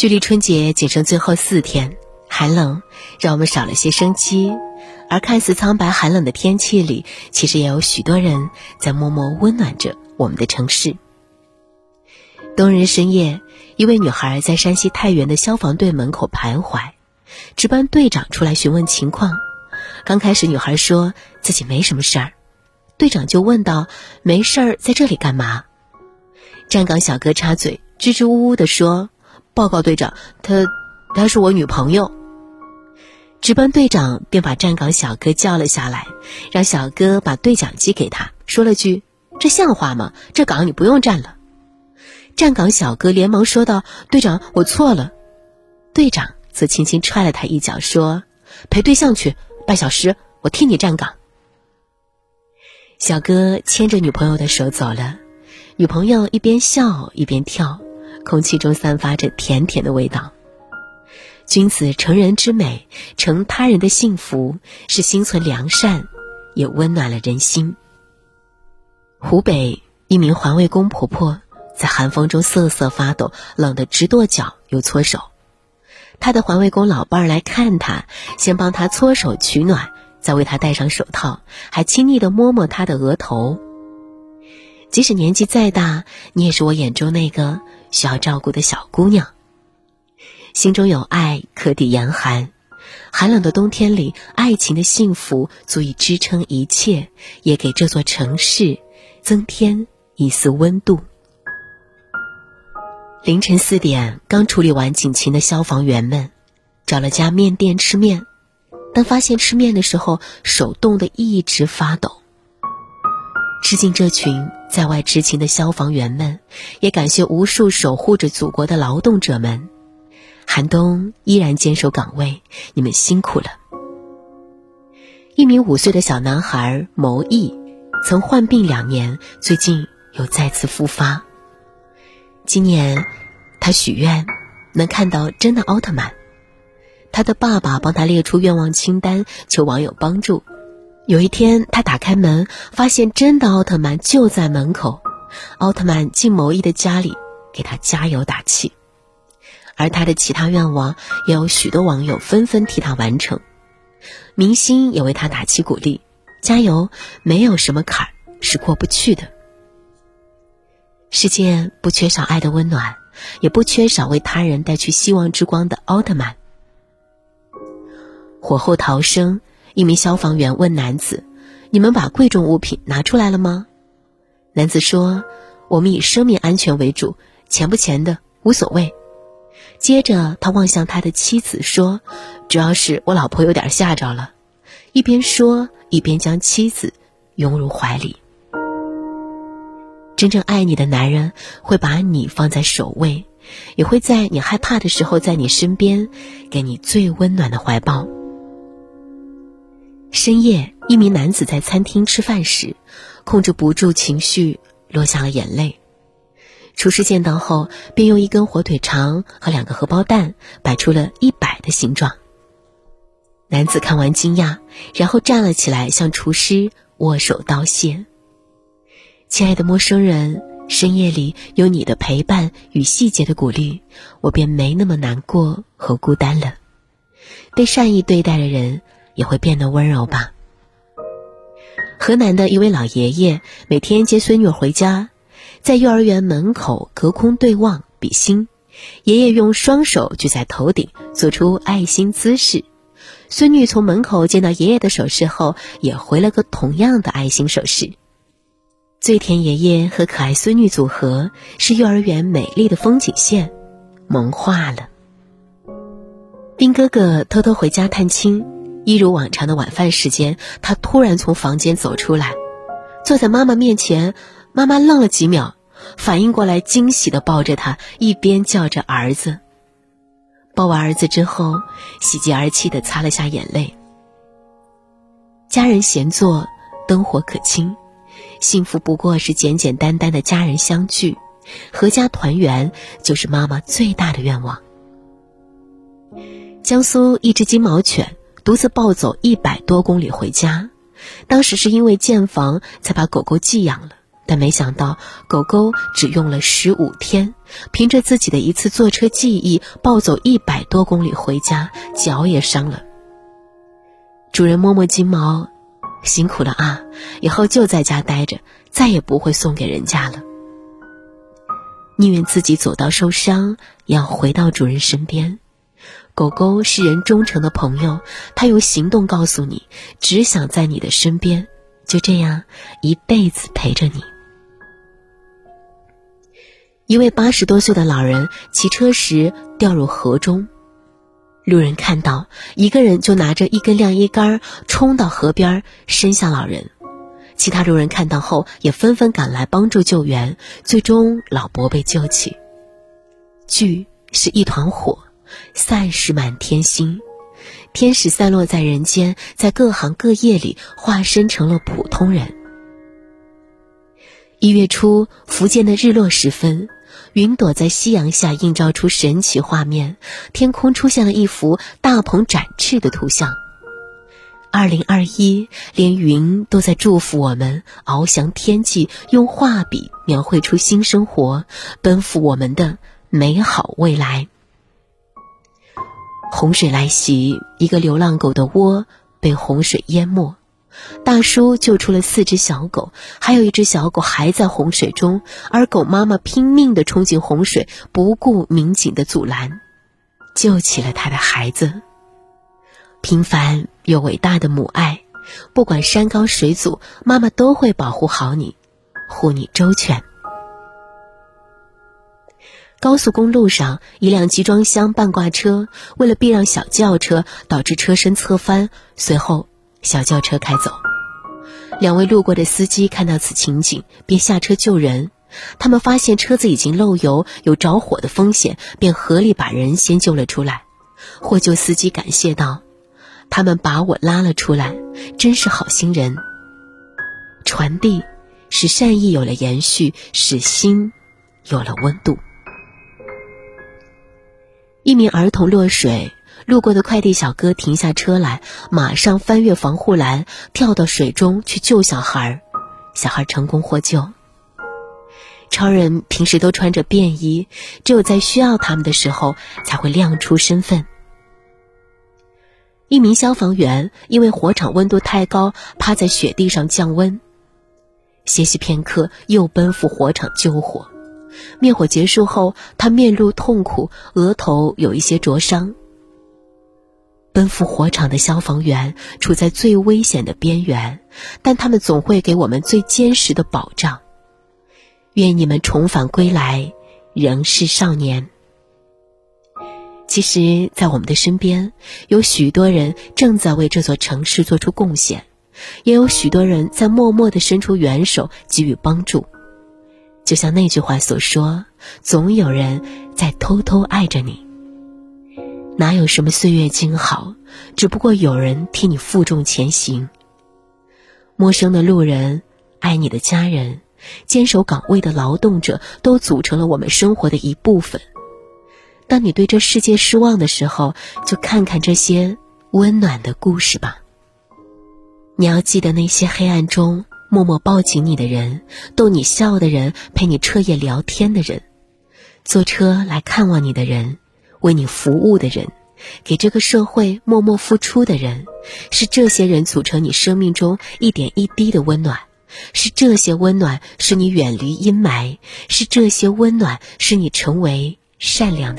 距离春节仅剩最后四天，寒冷让我们少了些生机，而看似苍白寒冷的天气里，其实也有许多人在默默温暖着我们的城市。冬日深夜，一位女孩在山西太原的消防队门口徘徊，值班队长出来询问情况。刚开始，女孩说自己没什么事儿，队长就问道：“没事儿，在这里干嘛？”站岗小哥插嘴，支支吾吾地说。报告队长，她，她是我女朋友。值班队长便把站岗小哥叫了下来，让小哥把对讲机给他，说了句：“这像话吗？这岗你不用站了。”站岗小哥连忙说道：“队长，我错了。”队长则轻轻踹了他一脚，说：“陪对象去，半小时我替你站岗。”小哥牵着女朋友的手走了，女朋友一边笑一边跳。空气中散发着甜甜的味道。君子成人之美，成他人的幸福，是心存良善，也温暖了人心。湖北一名环卫工婆婆在寒风中瑟瑟发抖，冷得直跺脚又搓手。她的环卫工老伴儿来看她，先帮她搓手取暖，再为她戴上手套，还亲昵地摸摸她的额头。即使年纪再大，你也是我眼中那个。需要照顾的小姑娘，心中有爱可抵严寒。寒冷的冬天里，爱情的幸福足以支撑一切，也给这座城市增添一丝温度。凌晨四点，刚处理完警情的消防员们找了家面店吃面，但发现吃面的时候手冻得一直发抖。致敬这群在外执勤的消防员们，也感谢无数守护着祖国的劳动者们。寒冬依然坚守岗位，你们辛苦了。一名五岁的小男孩牟毅，曾患病两年，最近又再次复发。今年，他许愿能看到真的奥特曼。他的爸爸帮他列出愿望清单，求网友帮助。有一天，他打开门，发现真的奥特曼就在门口。奥特曼进某毅的家里，给他加油打气。而他的其他愿望，也有许多网友纷纷替他完成。明星也为他打气鼓励：“加油，没有什么坎儿是过不去的。”世界不缺少爱的温暖，也不缺少为他人带去希望之光的奥特曼。火后逃生。一名消防员问男子：“你们把贵重物品拿出来了吗？”男子说：“我们以生命安全为主，钱不钱的无所谓。”接着，他望向他的妻子说：“主要是我老婆有点吓着了。”一边说，一边将妻子拥入怀里。真正爱你的男人会把你放在首位，也会在你害怕的时候在你身边，给你最温暖的怀抱。深夜，一名男子在餐厅吃饭时，控制不住情绪，落下了眼泪。厨师见到后，便用一根火腿肠和两个荷包蛋摆出了一百的形状。男子看完惊讶，然后站了起来，向厨师握手道谢。亲爱的陌生人，深夜里有你的陪伴与细节的鼓励，我便没那么难过和孤单了。被善意对待的人。也会变得温柔吧。河南的一位老爷爷每天接孙女回家，在幼儿园门口隔空对望比心，爷爷用双手举在头顶，做出爱心姿势。孙女从门口见到爷爷的手势后，也回了个同样的爱心手势。最甜爷爷和可爱孙女组合，是幼儿园美丽的风景线，萌化了。兵哥哥偷偷回家探亲。一如往常的晚饭时间，他突然从房间走出来，坐在妈妈面前。妈妈愣了几秒，反应过来，惊喜的抱着他，一边叫着儿子。抱完儿子之后，喜极而泣的擦了下眼泪。家人闲坐，灯火可亲，幸福不过是简简单单的家人相聚，阖家团圆，就是妈妈最大的愿望。江苏一只金毛犬。独自暴走一百多公里回家，当时是因为建房才把狗狗寄养了，但没想到狗狗只用了十五天，凭着自己的一次坐车记忆，暴走一百多公里回家，脚也伤了。主人摸摸金毛，辛苦了啊！以后就在家待着，再也不会送给人家了。宁愿自己走到受伤，也要回到主人身边。狗狗是人忠诚的朋友，它用行动告诉你，只想在你的身边，就这样一辈子陪着你。一位八十多岁的老人骑车时掉入河中。路人看到一个人就拿着一根晾衣杆冲到河边，伸向老人。其他路人看到后也纷纷赶来帮助救援，最终老伯被救起。聚是一团火，散是满天星。天使散落在人间，在各行各业里化身成了普通人。一月初，福建的日落时分。云朵在夕阳下映照出神奇画面，天空出现了一幅大鹏展翅的图像。二零二一，连云都在祝福我们翱翔天际，用画笔描绘出新生活，奔赴我们的美好未来。洪水来袭，一个流浪狗的窝被洪水淹没。大叔救出了四只小狗，还有一只小狗还在洪水中，而狗妈妈拼命地冲进洪水，不顾民警的阻拦，救起了他的孩子。平凡又伟大的母爱，不管山高水阻，妈妈都会保护好你，护你周全。高速公路上，一辆集装箱半挂车为了避让小轿车，导致车身侧翻，随后。小轿车开走，两位路过的司机看到此情景，便下车救人。他们发现车子已经漏油，有着火的风险，便合力把人先救了出来。获救司机感谢道：“他们把我拉了出来，真是好心人。”传递，使善意有了延续，使心有了温度。一名儿童落水。路过的快递小哥停下车来，马上翻越防护栏，跳到水中去救小孩。小孩成功获救。超人平时都穿着便衣，只有在需要他们的时候才会亮出身份。一名消防员因为火场温度太高，趴在雪地上降温。歇息片刻，又奔赴火场救火。灭火结束后，他面露痛苦，额头有一些灼伤。奔赴火场的消防员处在最危险的边缘，但他们总会给我们最坚实的保障。愿你们重返归来，仍是少年。其实，在我们的身边，有许多人正在为这座城市做出贡献，也有许多人在默默的伸出援手，给予帮助。就像那句话所说：“总有人在偷偷爱着你。”哪有什么岁月静好，只不过有人替你负重前行。陌生的路人，爱你的家人，坚守岗位的劳动者，都组成了我们生活的一部分。当你对这世界失望的时候，就看看这些温暖的故事吧。你要记得那些黑暗中默默抱紧你的人，逗你笑的人，陪你彻夜聊天的人，坐车来看望你的人。为你服务的人，给这个社会默默付出的人，是这些人组成你生命中一点一滴的温暖，是这些温暖使你远离阴霾，是这些温暖使你成为善良的人。